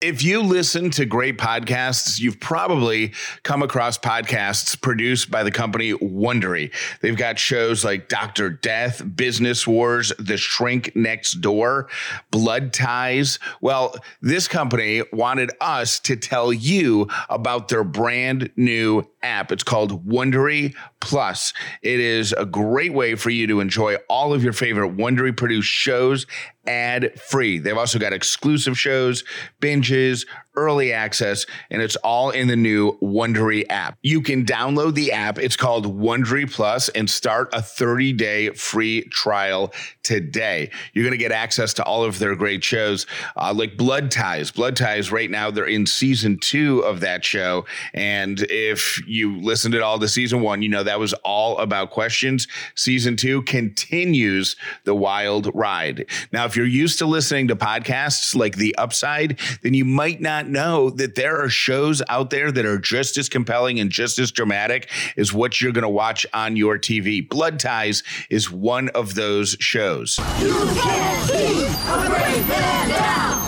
If you listen to great podcasts, you've probably come across podcasts produced by the company Wondery. They've got shows like Dr. Death, Business Wars, The Shrink Next Door, Blood Ties. Well, this company wanted us to tell you about their brand new app. It's called Wondery Plus. It is a great way for you to enjoy all of your favorite Wondery produced shows ad free. They've also got exclusive shows, binges, early access, and it's all in the new Wondery app. You can download the app. It's called Wondery Plus and start a 30 day free trial today. You're going to get access to all of their great shows, uh, like Blood Ties. Blood Ties, right now, they're in season two of that show. And if you listened at all to season one, you know that was all about questions. Season two continues the wild ride. Now, if you're used to listening to podcasts like The Upside, then you might not know that there are shows out there that are just as compelling and just as dramatic as what you're going to watch on your TV. Blood Ties is one of those shows. You can't keep a great man down.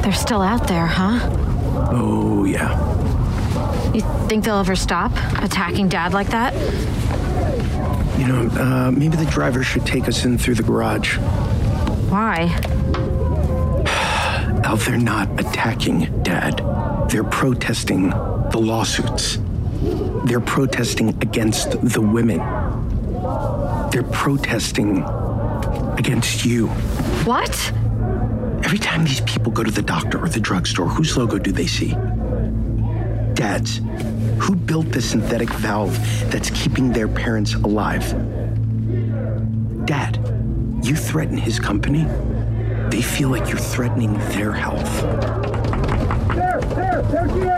They're still out there, huh? Oh, yeah. You think they'll ever stop attacking Dad like that? You know, uh, maybe the driver should take us in through the garage. Why? Al, they're not attacking Dad. They're protesting the lawsuits. They're protesting against the women. They're protesting against you. What? Every time these people go to the doctor or the drugstore, whose logo do they see? Dad's. Who built the synthetic valve that's keeping their parents alive? Dad, you threaten his company, they feel like you're threatening their health. There, there, there she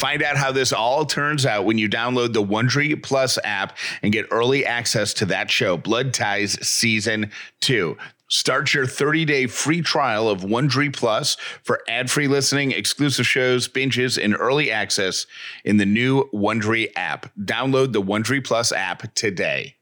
Find out how this all turns out when you download the Wondery Plus app and get early access to that show, Blood Ties Season 2. Start your 30-day free trial of Wondery Plus for ad-free listening, exclusive shows, binges, and early access in the new Wondery app. Download the Wondery Plus app today.